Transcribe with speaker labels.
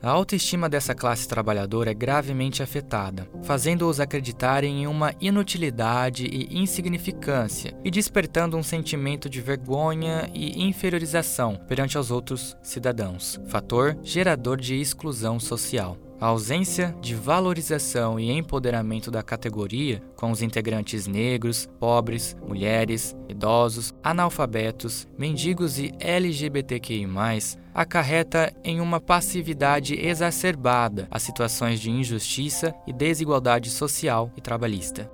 Speaker 1: A autoestima dessa classe trabalhadora é gravemente afetada, fazendo-os acreditarem em uma inutilidade e insignificância e despertando um sentimento de vergonha e inferiorização perante aos outros cidadãos, fator gerador de exclusão social. A ausência de valorização e empoderamento da categoria, com os integrantes negros, pobres, mulheres, idosos, analfabetos, mendigos e LGBTQI, acarreta em uma passividade exacerbada às situações de injustiça e desigualdade social e trabalhista.